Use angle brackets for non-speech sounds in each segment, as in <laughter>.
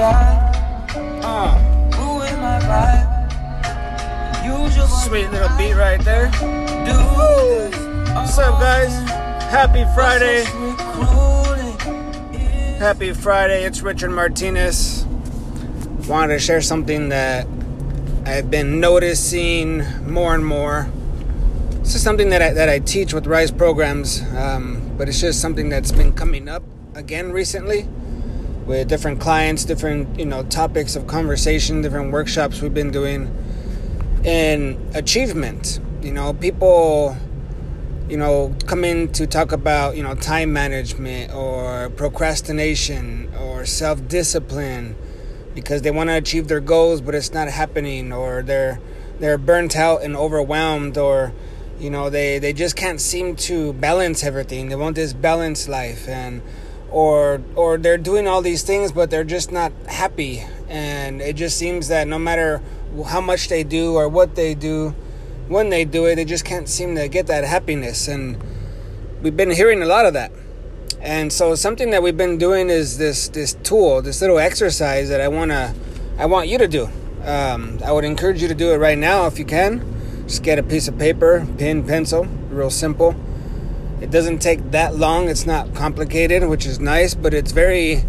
Uh. Sweet little beat right there. What's up, guys? Happy Friday. Happy Friday. It's Richard Martinez. Wanted to share something that I've been noticing more and more. This is something that I, that I teach with Rise programs, um, but it's just something that's been coming up again recently with different clients, different you know topics of conversation, different workshops we've been doing, and achievement. You know, people, you know, come in to talk about you know time management or procrastination or self discipline because they want to achieve their goals, but it's not happening, or they're they're burnt out and overwhelmed, or you know they they just can't seem to balance everything. They want this balanced life and or or they're doing all these things but they're just not happy. And it just seems that no matter how much they do or what they do when they do it they just can't seem to get that happiness. And we've been hearing a lot of that. And so something that we've been doing is this this tool this little exercise that i want to i want you to do. Um, i would encourage you to do it right now if you can. Just get a piece of paper pen pencil real simple it doesn't take that long. It's not complicated, which is nice, but it's very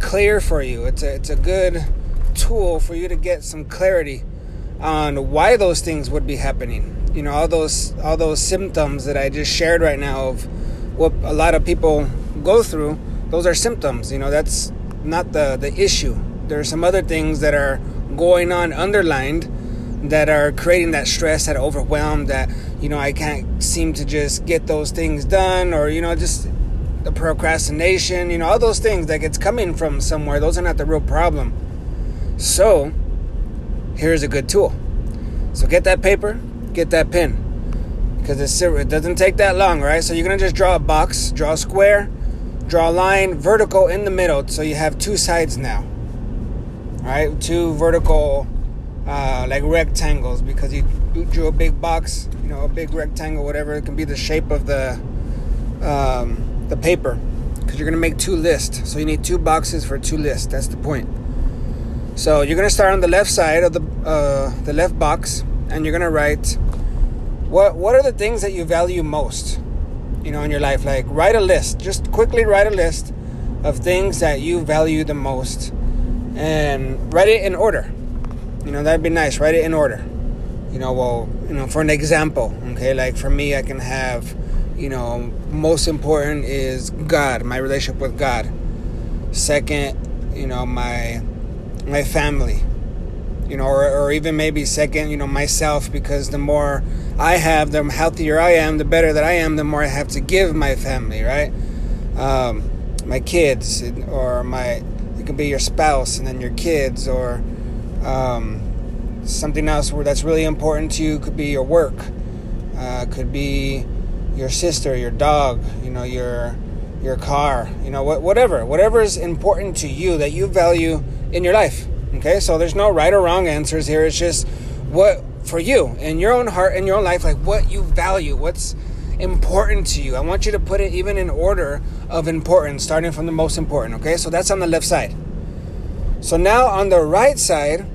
clear for you. It's a, it's a good tool for you to get some clarity on why those things would be happening. You know, all those all those symptoms that I just shared right now of what a lot of people go through, those are symptoms. You know, that's not the the issue. There are some other things that are going on underlined that are creating that stress, that overwhelm, that you know I can't seem to just get those things done, or you know just the procrastination, you know all those things like it's coming from somewhere. Those are not the real problem. So here's a good tool. So get that paper, get that pen, because it doesn't take that long, right? So you're gonna just draw a box, draw a square, draw a line vertical in the middle, so you have two sides now. Right, two vertical uh, like rectangles because you drew a big box, you know, a big rectangle, whatever. It can be the shape of the um, the paper because you're gonna make two lists. So you need two boxes for two lists. That's the point. So you're gonna start on the left side of the uh, the left box, and you're gonna write what what are the things that you value most, you know, in your life. Like write a list. Just quickly write a list of things that you value the most, and write it in order you know, that'd be nice. Write it in order. You know, well, you know, for an example, okay, like for me, I can have, you know, most important is God, my relationship with God. Second, you know, my my family. You know, or, or even maybe second, you know, myself, because the more I have, the healthier I am, the better that I am, the more I have to give my family, right? Um, my kids, or my, it can be your spouse and then your kids, or um, something else that's really important to you could be your work, uh, could be your sister, your dog, you know, your your car, you know, whatever, whatever is important to you that you value in your life. Okay, so there's no right or wrong answers here. It's just what for you in your own heart, in your own life, like what you value, what's important to you. I want you to put it even in order of importance, starting from the most important. Okay, so that's on the left side. So now on the right side,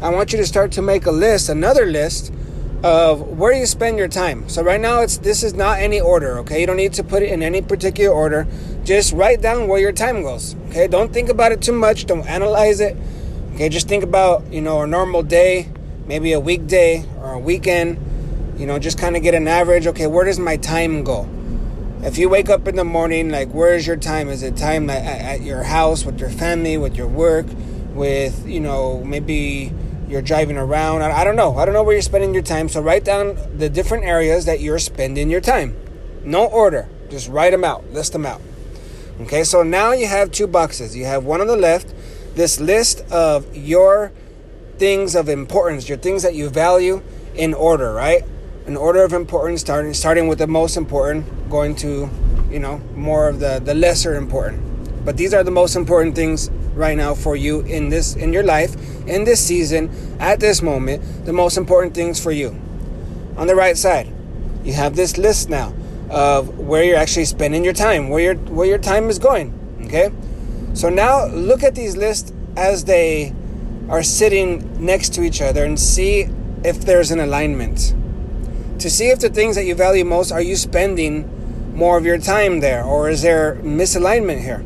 I want you to start to make a list, another list of where you spend your time. So right now it's this is not any order, okay? You don't need to put it in any particular order. Just write down where your time goes. Okay? Don't think about it too much, don't analyze it. Okay, just think about, you know, a normal day, maybe a weekday or a weekend. You know, just kind of get an average. Okay, where does my time go? If you wake up in the morning, like, where's your time? Is it time at, at your house, with your family, with your work? With, you know, maybe you're driving around. I don't know. I don't know where you're spending your time. So write down the different areas that you're spending your time. No order. Just write them out. List them out. Okay, so now you have two boxes. You have one on the left, this list of your things of importance, your things that you value in order, right? An order of importance, starting starting with the most important, going to, you know, more of the the lesser important. But these are the most important things right now for you in this in your life in this season at this moment the most important things for you on the right side you have this list now of where you're actually spending your time where your where your time is going okay so now look at these lists as they are sitting next to each other and see if there's an alignment. To see if the things that you value most are you spending more of your time there or is there misalignment here?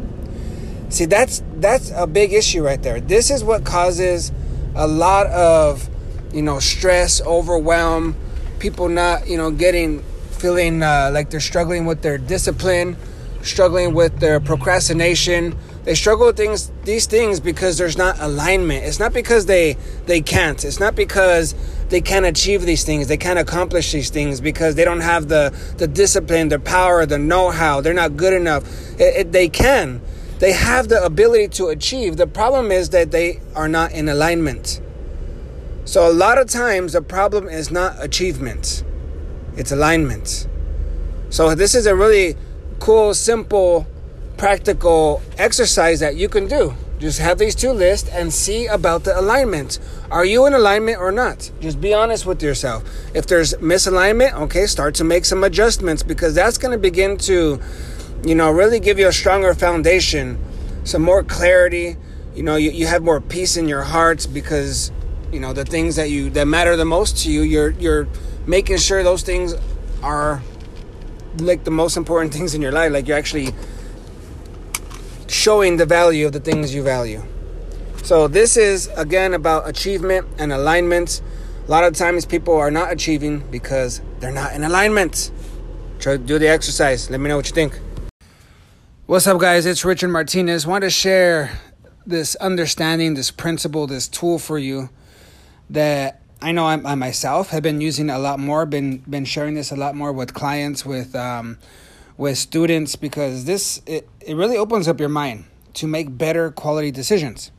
See, that's that's a big issue right there. This is what causes a lot of, you know, stress, overwhelm, people not, you know, getting feeling uh, like they're struggling with their discipline, struggling with their procrastination. They struggle with things, these things, because there's not alignment. It's not because they they can't. It's not because they can't achieve these things. They can't accomplish these things because they don't have the the discipline, the power, the know-how. They're not good enough. It, it, they can. They have the ability to achieve. The problem is that they are not in alignment. So a lot of times the problem is not achievement it's alignment. So, this is a really cool, simple, practical exercise that you can do. Just have these two lists and see about the alignment. Are you in alignment or not? Just be honest with yourself. If there's misalignment, okay, start to make some adjustments because that's going to begin to, you know, really give you a stronger foundation, some more clarity. You know, you, you have more peace in your heart because, you know, the things that you that matter the most to you, you're you're making sure those things are like the most important things in your life. Like you're actually showing the value of the things you value. So this is again about achievement and alignment. A lot of times people are not achieving because they're not in alignment. Try to do the exercise. Let me know what you think. What's up, guys? It's Richard Martinez. Want to share this understanding, this principle, this tool for you that I know I, I, myself have been using a lot more, been been sharing this a lot more with clients, with um, with students, because this it, it really opens up your mind to make better quality decisions.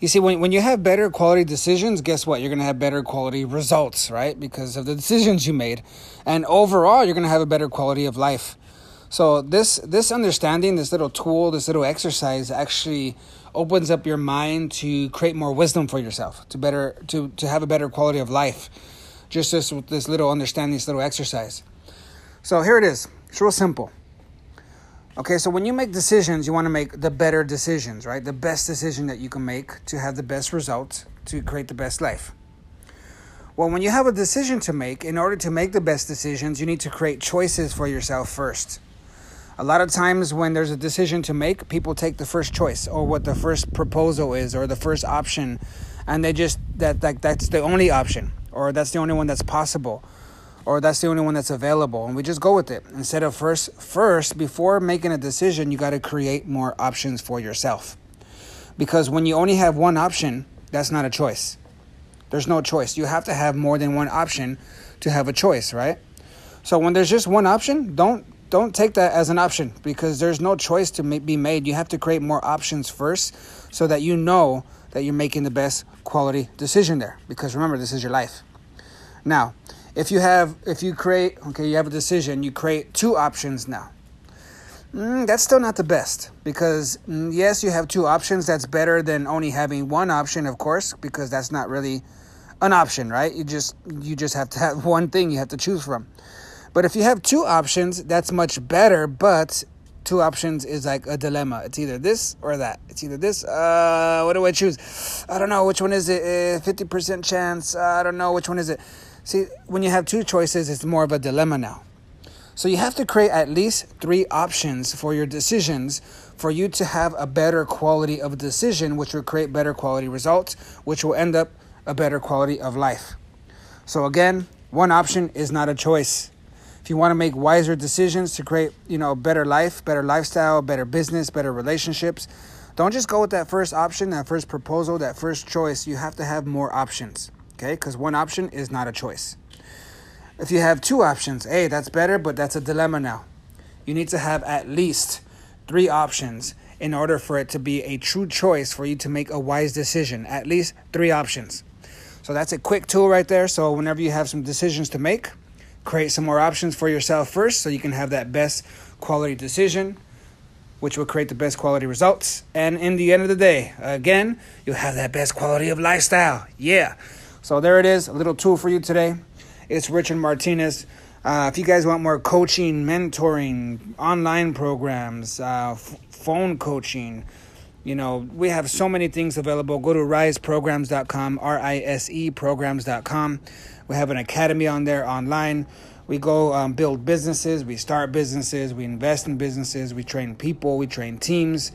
You see, when when you have better quality decisions, guess what? You're gonna have better quality results, right? Because of the decisions you made, and overall, you're gonna have a better quality of life. So this this understanding, this little tool, this little exercise, actually opens up your mind to create more wisdom for yourself, to better to to have a better quality of life. Just this with this little understanding, this little exercise. So here it is. It's real simple. Okay, so when you make decisions, you want to make the better decisions, right? The best decision that you can make to have the best results, to create the best life. Well, when you have a decision to make, in order to make the best decisions, you need to create choices for yourself first. A lot of times when there's a decision to make, people take the first choice or what the first proposal is or the first option and they just that like that's the only option or that's the only one that's possible or that's the only one that's available and we just go with it. Instead of first first before making a decision you got to create more options for yourself. Because when you only have one option that's not a choice. There's no choice. You have to have more than one option to have a choice right? So when there's just one option don't don't take that as an option because there's no choice to be made. You have to create more options first so that you know that you're making the best quality decision there. Because remember, this is your life. Now, if you have, if you create, okay, you have a decision, you create two options now. Mm, that's still not the best because mm, yes, you have two options. That's better than only having one option, of course, because that's not really an option, right? You just you just have to have <laughs> one thing you have to choose from. But if you have two options, that's much better. But two options is like a dilemma. It's either this or that. It's either this. Uh, what do I choose? I don't know. Which one is it? Uh, fifty percent chance. Uh, I don't know. Which one is it? See, when you have two choices, it's more of a dilemma now. So you have to create at least three options for your decisions for you to have a better quality of decision, which will create better quality results, which will end up a better quality of life. So again, one option is not a choice if you want to make wiser decisions to create, you know, better life, better lifestyle, better business, better relationships, don't just go with that first option, that first proposal, that first choice. You have to have more options, okay? Because one option is not a choice. If you have two options, hey, that's better, but that's a dilemma now. You need to have at least three options in order for it to be a true choice for you to make a wise decision. At least three options. So that's a quick tool right there. So whenever you have some decisions to make, create some more options for yourself first so you can have that best quality decision which will create the best quality results. And in the end of the day again you'll have that best quality of lifestyle. Yeah. So there it is a little tool for you today. It's richard martinez. Uh, if you guys want more coaching mentoring online programs uh, f- phone coaching You know, we have so many things available. Go to riseprograms.com, R I S E programs.com. We have an academy on there online. We go um, build businesses, we start businesses, we invest in businesses, we train people, we train teams,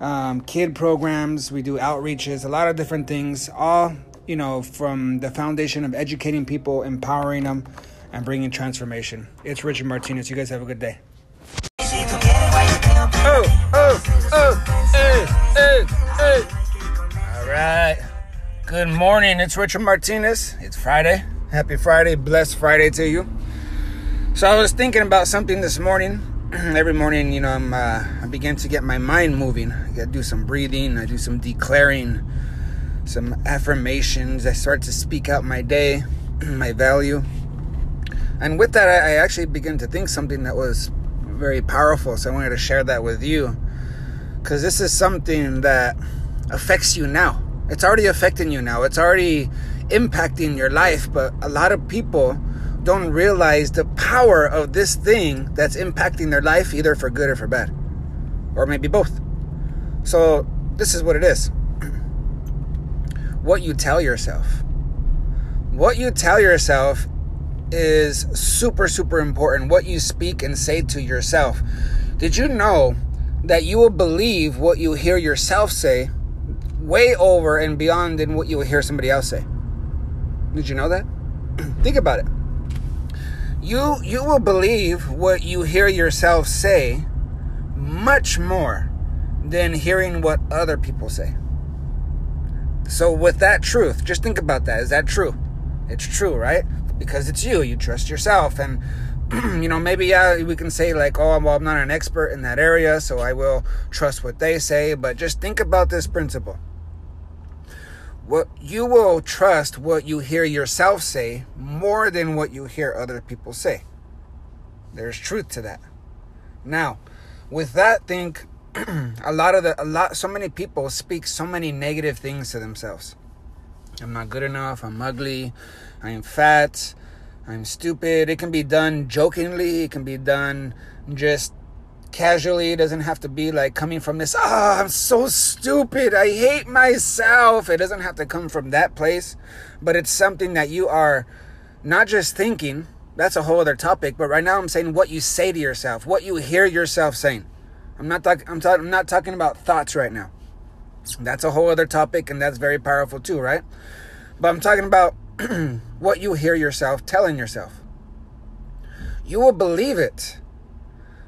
um, kid programs, we do outreaches, a lot of different things, all, you know, from the foundation of educating people, empowering them, and bringing transformation. It's Richard Martinez. You guys have a good day. Oh, oh, oh. All right. Good morning. It's Richard Martinez. It's Friday. Happy Friday. Blessed Friday to you. So I was thinking about something this morning. <clears throat> Every morning, you know, I'm, uh, I begin to get my mind moving. I do some breathing. I do some declaring, some affirmations. I start to speak out my day, <clears throat> my value. And with that, I, I actually begin to think something that was very powerful. So I wanted to share that with you because this is something that affects you now. It's already affecting you now. It's already impacting your life. But a lot of people don't realize the power of this thing that's impacting their life, either for good or for bad, or maybe both. So, this is what it is <clears throat> what you tell yourself. What you tell yourself is super, super important. What you speak and say to yourself. Did you know that you will believe what you hear yourself say way over and beyond than what you will hear somebody else say? Did you know that? <clears throat> Think about it. You you will believe what you hear yourself say much more than hearing what other people say. So with that truth, just think about that. Is that true? It's true, right? because it's you. You trust yourself. And, <clears throat> you know, maybe, yeah, we can say, like, oh, well, I'm not an expert in that area, so I will trust what they say. But just think about this principle. What you will trust what you hear yourself say more than what you hear other people say. There's truth to that. Now, with that, think <clears throat> a lot of the a lot so many people speak so many negative things to themselves. I'm not good enough. I'm ugly. I'm fat. I'm stupid. It can be done jokingly. It can be done just casually. It doesn't have to be like coming from this, ah, oh, I'm so stupid. I hate myself. It doesn't have to come from that place, but it's something that you are not just thinking. That's a whole other topic. But right now, I'm saying what you say to yourself, what you hear yourself saying. I'm not talking. I'm, ta- I'm not talking about thoughts right now. That's a whole other topic, and that's very powerful too, right? But I'm talking about <clears throat> what you hear yourself telling yourself. You will believe it.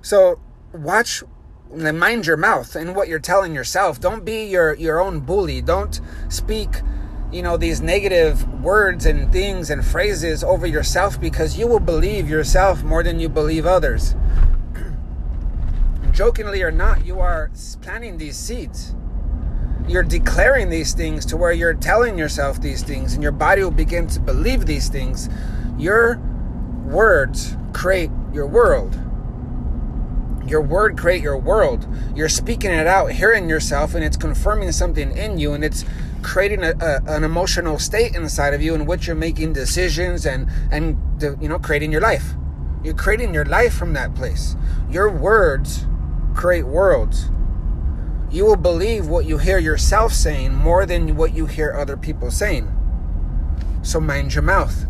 So watch and mind your mouth and what you're telling yourself. Don't be your, your own bully. Don't speak, you know, these negative words and things and phrases over yourself because you will believe yourself more than you believe others. <clears throat> Jokingly or not, you are planting these seeds you're declaring these things to where you're telling yourself these things and your body will begin to believe these things your words create your world your word create your world you're speaking it out hearing yourself and it's confirming something in you and it's creating a, a, an emotional state inside of you in which you're making decisions and and you know creating your life you're creating your life from that place your words create worlds you will believe what you hear yourself saying more than what you hear other people saying. So mind your mouth.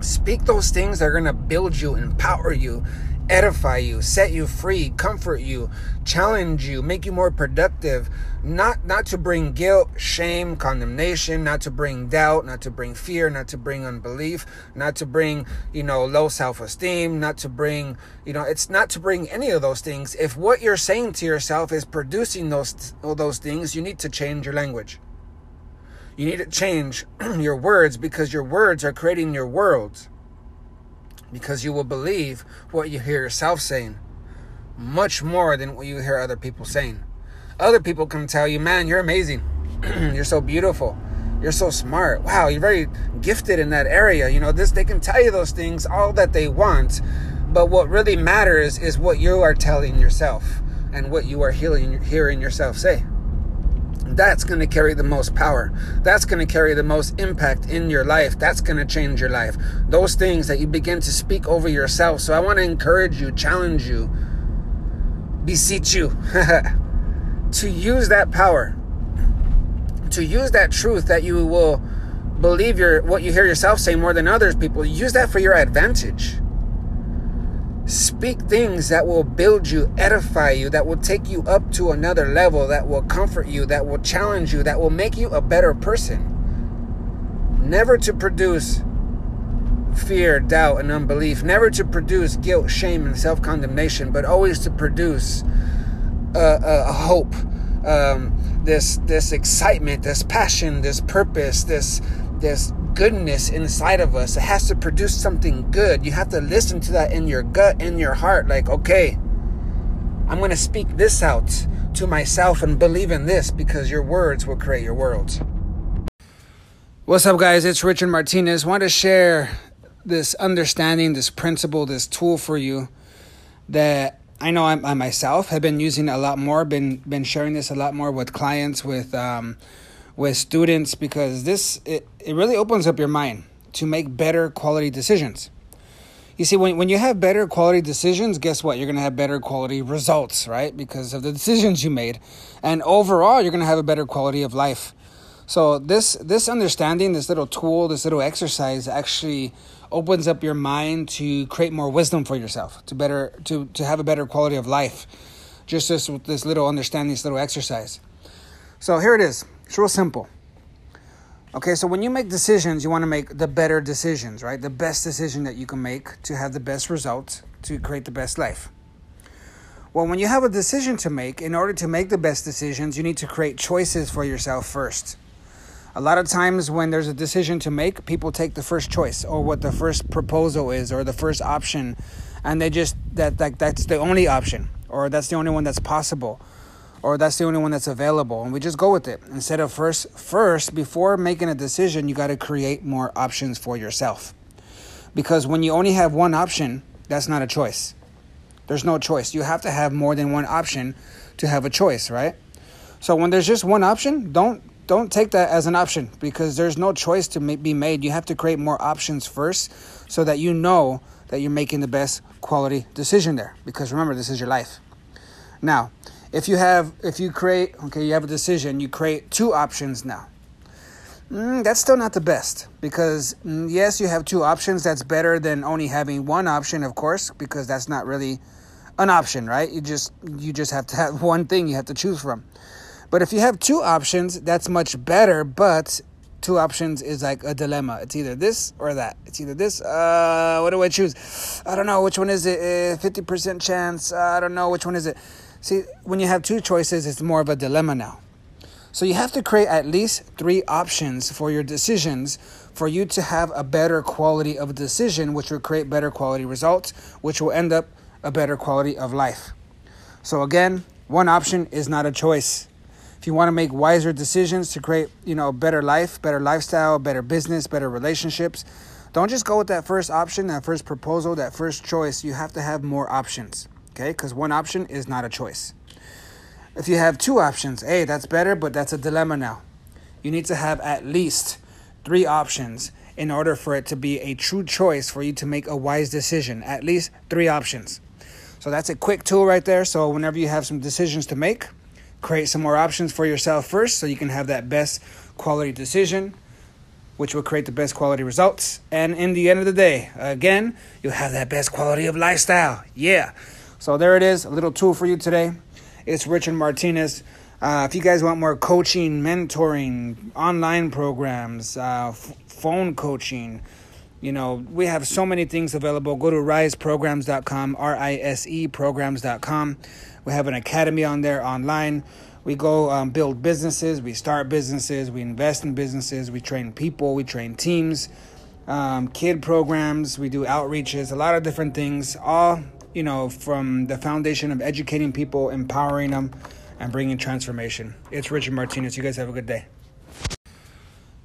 Speak those things that are going to build you, empower you, edify you, set you free, comfort you, challenge you, make you more productive, not not to bring guilt, shame, condemnation, not to bring doubt, not to bring fear, not to bring unbelief, not to bring, you know, low self-esteem, not to bring, you know, it's not to bring any of those things. If what you're saying to yourself is producing those all those things, you need to change your language. You need to change <clears throat> your words because your words are creating your worlds because you will believe what you hear yourself saying much more than what you hear other people saying. Other people can tell you, man, you're amazing. <clears throat> you're so beautiful. You're so smart. Wow, you're very gifted in that area. You know, this they can tell you those things all that they want, but what really matters is what you are telling yourself and what you are hearing, hearing yourself say that's going to carry the most power. That's going to carry the most impact in your life. That's going to change your life. Those things that you begin to speak over yourself. So I want to encourage you, challenge you, beseech you <laughs> to use that power, to use that truth that you will believe your what you hear yourself say more than others people. Use that for your advantage. Speak things that will build you, edify you, that will take you up to another level, that will comfort you, that will challenge you, that will make you a better person. Never to produce fear, doubt, and unbelief, never to produce guilt, shame, and self condemnation, but always to produce a, a hope, um, this this excitement, this passion, this purpose, this this goodness inside of us. It has to produce something good. You have to listen to that in your gut, in your heart. Like, okay, I'm going to speak this out to myself and believe in this because your words will create your world. What's up, guys? It's Richard Martinez. Want to share this understanding, this principle, this tool for you that I know I myself have been using a lot more. Been been sharing this a lot more with clients, with um, with students because this it, it really opens up your mind to make better quality decisions. You see, when, when you have better quality decisions, guess what? You're going to have better quality results, right? Because of the decisions you made. And overall, you're going to have a better quality of life. So this this understanding, this little tool, this little exercise actually opens up your mind to create more wisdom for yourself, to better to to have a better quality of life. Just this this little understanding, this little exercise. So here it is. It's real simple. Okay, so when you make decisions, you want to make the better decisions, right? The best decision that you can make to have the best results, to create the best life. Well, when you have a decision to make, in order to make the best decisions, you need to create choices for yourself first. A lot of times when there's a decision to make, people take the first choice or what the first proposal is or the first option and they just that that that's the only option or that's the only one that's possible or that's the only one that's available and we just go with it. Instead of first first before making a decision you got to create more options for yourself. Because when you only have one option that's not a choice. There's no choice. You have to have more than one option to have a choice right? So when there's just one option don't don't take that as an option because there's no choice to be made. You have to create more options first so that you know that you're making the best quality decision there because remember this is your life. Now if you have if you create okay you have a decision you create two options now. Mm, that's still not the best because mm, yes you have two options. That's better than only having one option of course because that's not really an option right? You just you just have to have <laughs> one thing you have to choose from. But if you have two options that's much better but two options is like a dilemma. It's either this or that. It's either this uh what do i choose? I don't know which one is it? Uh, 50% chance. Uh, i don't know which one is it See, when you have two choices, it's more of a dilemma now. So you have to create at least three options for your decisions for you to have a better quality of decision, which will create better quality results, which will end up a better quality of life. So again, one option is not a choice. If you want to make wiser decisions to create, you know, a better life, better lifestyle, better business, better relationships, don't just go with that first option, that first proposal, that first choice. You have to have more options okay? Because one option is not a choice. If you have two options, hey, that's better, but that's a dilemma now. You need to have at least three options in order for it to be a true choice for you to make a wise decision. At least three options. So that's a quick tool right there. So whenever you have some decisions to make, create some more options for yourself first so you can have that best quality decision which will create the best quality results. And in the end of the day, again, you'll have that best quality of lifestyle. Yeah. So there it is, a little tool for you today. It's Richard Martinez. Uh, if you guys want more coaching, mentoring, online programs, uh, f- phone coaching, you know, we have so many things available. Go to riseprograms.com, R I S E programs.com. We have an academy on there online. We go um, build businesses, we start businesses, we invest in businesses, we train people, we train teams, um, kid programs, we do outreaches, a lot of different things, all you know, from the foundation of educating people, empowering them, and bringing transformation. It's Richard Martinez. You guys have a good day.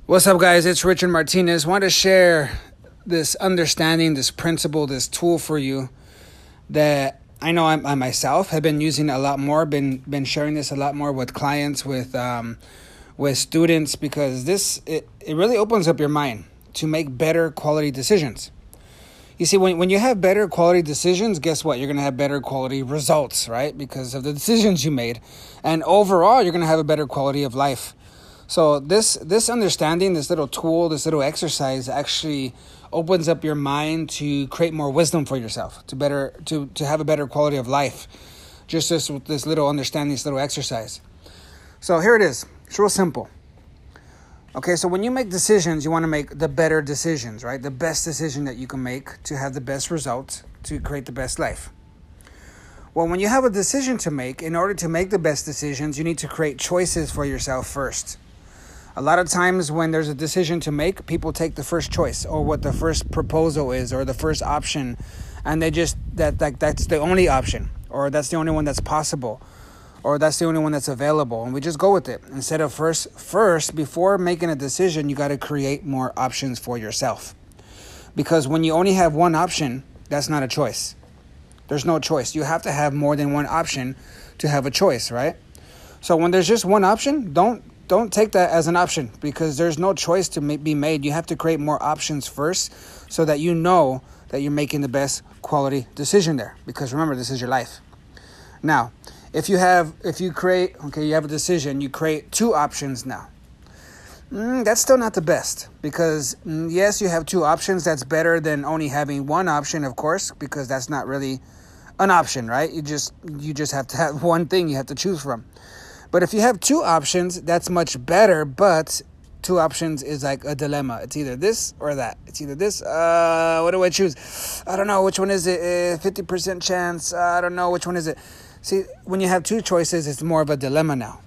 What's up, guys? It's Richard Martinez. Want to share this understanding, this principle, this tool for you that I know I, I, myself have been using a lot more. Been been sharing this a lot more with clients, with um, with students, because this it, it really opens up your mind to make better quality decisions. You see, when, when you have better quality decisions, guess what? You're going to have better quality results, right? Because of the decisions you made. And overall, you're going to have a better quality of life. So this this understanding, this little tool, this little exercise actually opens up your mind to create more wisdom for yourself, to better to to have a better quality of life. Just this this little understanding, this little exercise. So here it is. It's real simple. Okay, so when you make decisions, you want to make the better decisions, right? The best decision that you can make to have the best results to create the best life. Well, when you have a decision to make, in order to make the best decisions, you need to create choices for yourself first. A lot of times, when there's a decision to make, people take the first choice or what the first proposal is or the first option, and they just that like that's the only option or that's the only one that's possible or that's the only one that's available and we just go with it. Instead of first first before making a decision you got to create more options for yourself. Because when you only have one option that's not a choice. There's no choice. You have to have more than one option to have a choice right? So when there's just one option don't don't take that as an option because there's no choice to be made. You have to create more options first so that you know that you're making the best quality decision there because remember this is your life. Now if you have if you create okay you have a decision you create two options now. Mm, that's still not the best because mm, yes you have two options. That's better than only having one option of course because that's not really an option right? You just you just have to have <laughs> one thing you have to choose from. But if you have two options that's much better but two options is like a dilemma. It's either this or that. It's either this uh what do i choose? I don't know which one is it? Uh, 50% chance. Uh, i don't know which one is it See, when you have two choices, it's more of a dilemma now.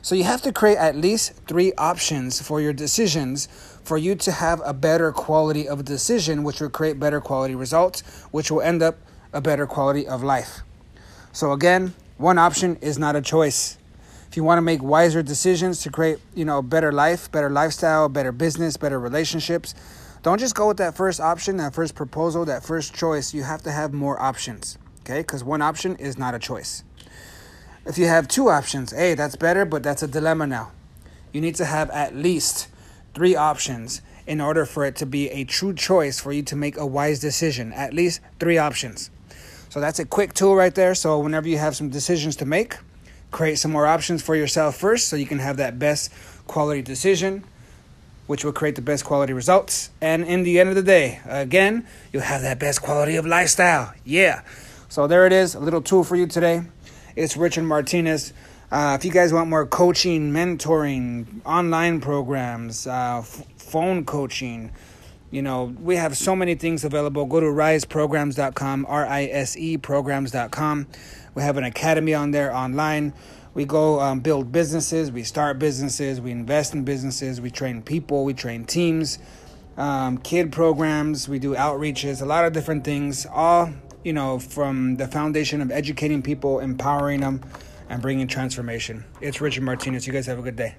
So you have to create at least three options for your decisions for you to have a better quality of decision, which will create better quality results, which will end up a better quality of life. So again, one option is not a choice. If you want to make wiser decisions to create, you know, a better life, better lifestyle, better business, better relationships, don't just go with that first option, that first proposal, that first choice. You have to have more options okay? Because one option is not a choice. If you have two options, hey, that's better, but that's a dilemma now. You need to have at least three options in order for it to be a true choice for you to make a wise decision. At least three options. So that's a quick tool right there. So whenever you have some decisions to make, create some more options for yourself first so you can have that best quality decision which will create the best quality results. And in the end of the day, again, you'll have that best quality of lifestyle. Yeah. So there it is, a little tool for you today. It's Richard Martinez. Uh, if you guys want more coaching, mentoring, online programs, uh, f- phone coaching, you know, we have so many things available. Go to riseprograms.com, R I S E programs.com. We have an academy on there online. We go um, build businesses, we start businesses, we invest in businesses, we train people, we train teams, um, kid programs, we do outreaches, a lot of different things, all you know, from the foundation of educating people, empowering them, and bringing transformation. It's Richard Martinez. You guys have a good day.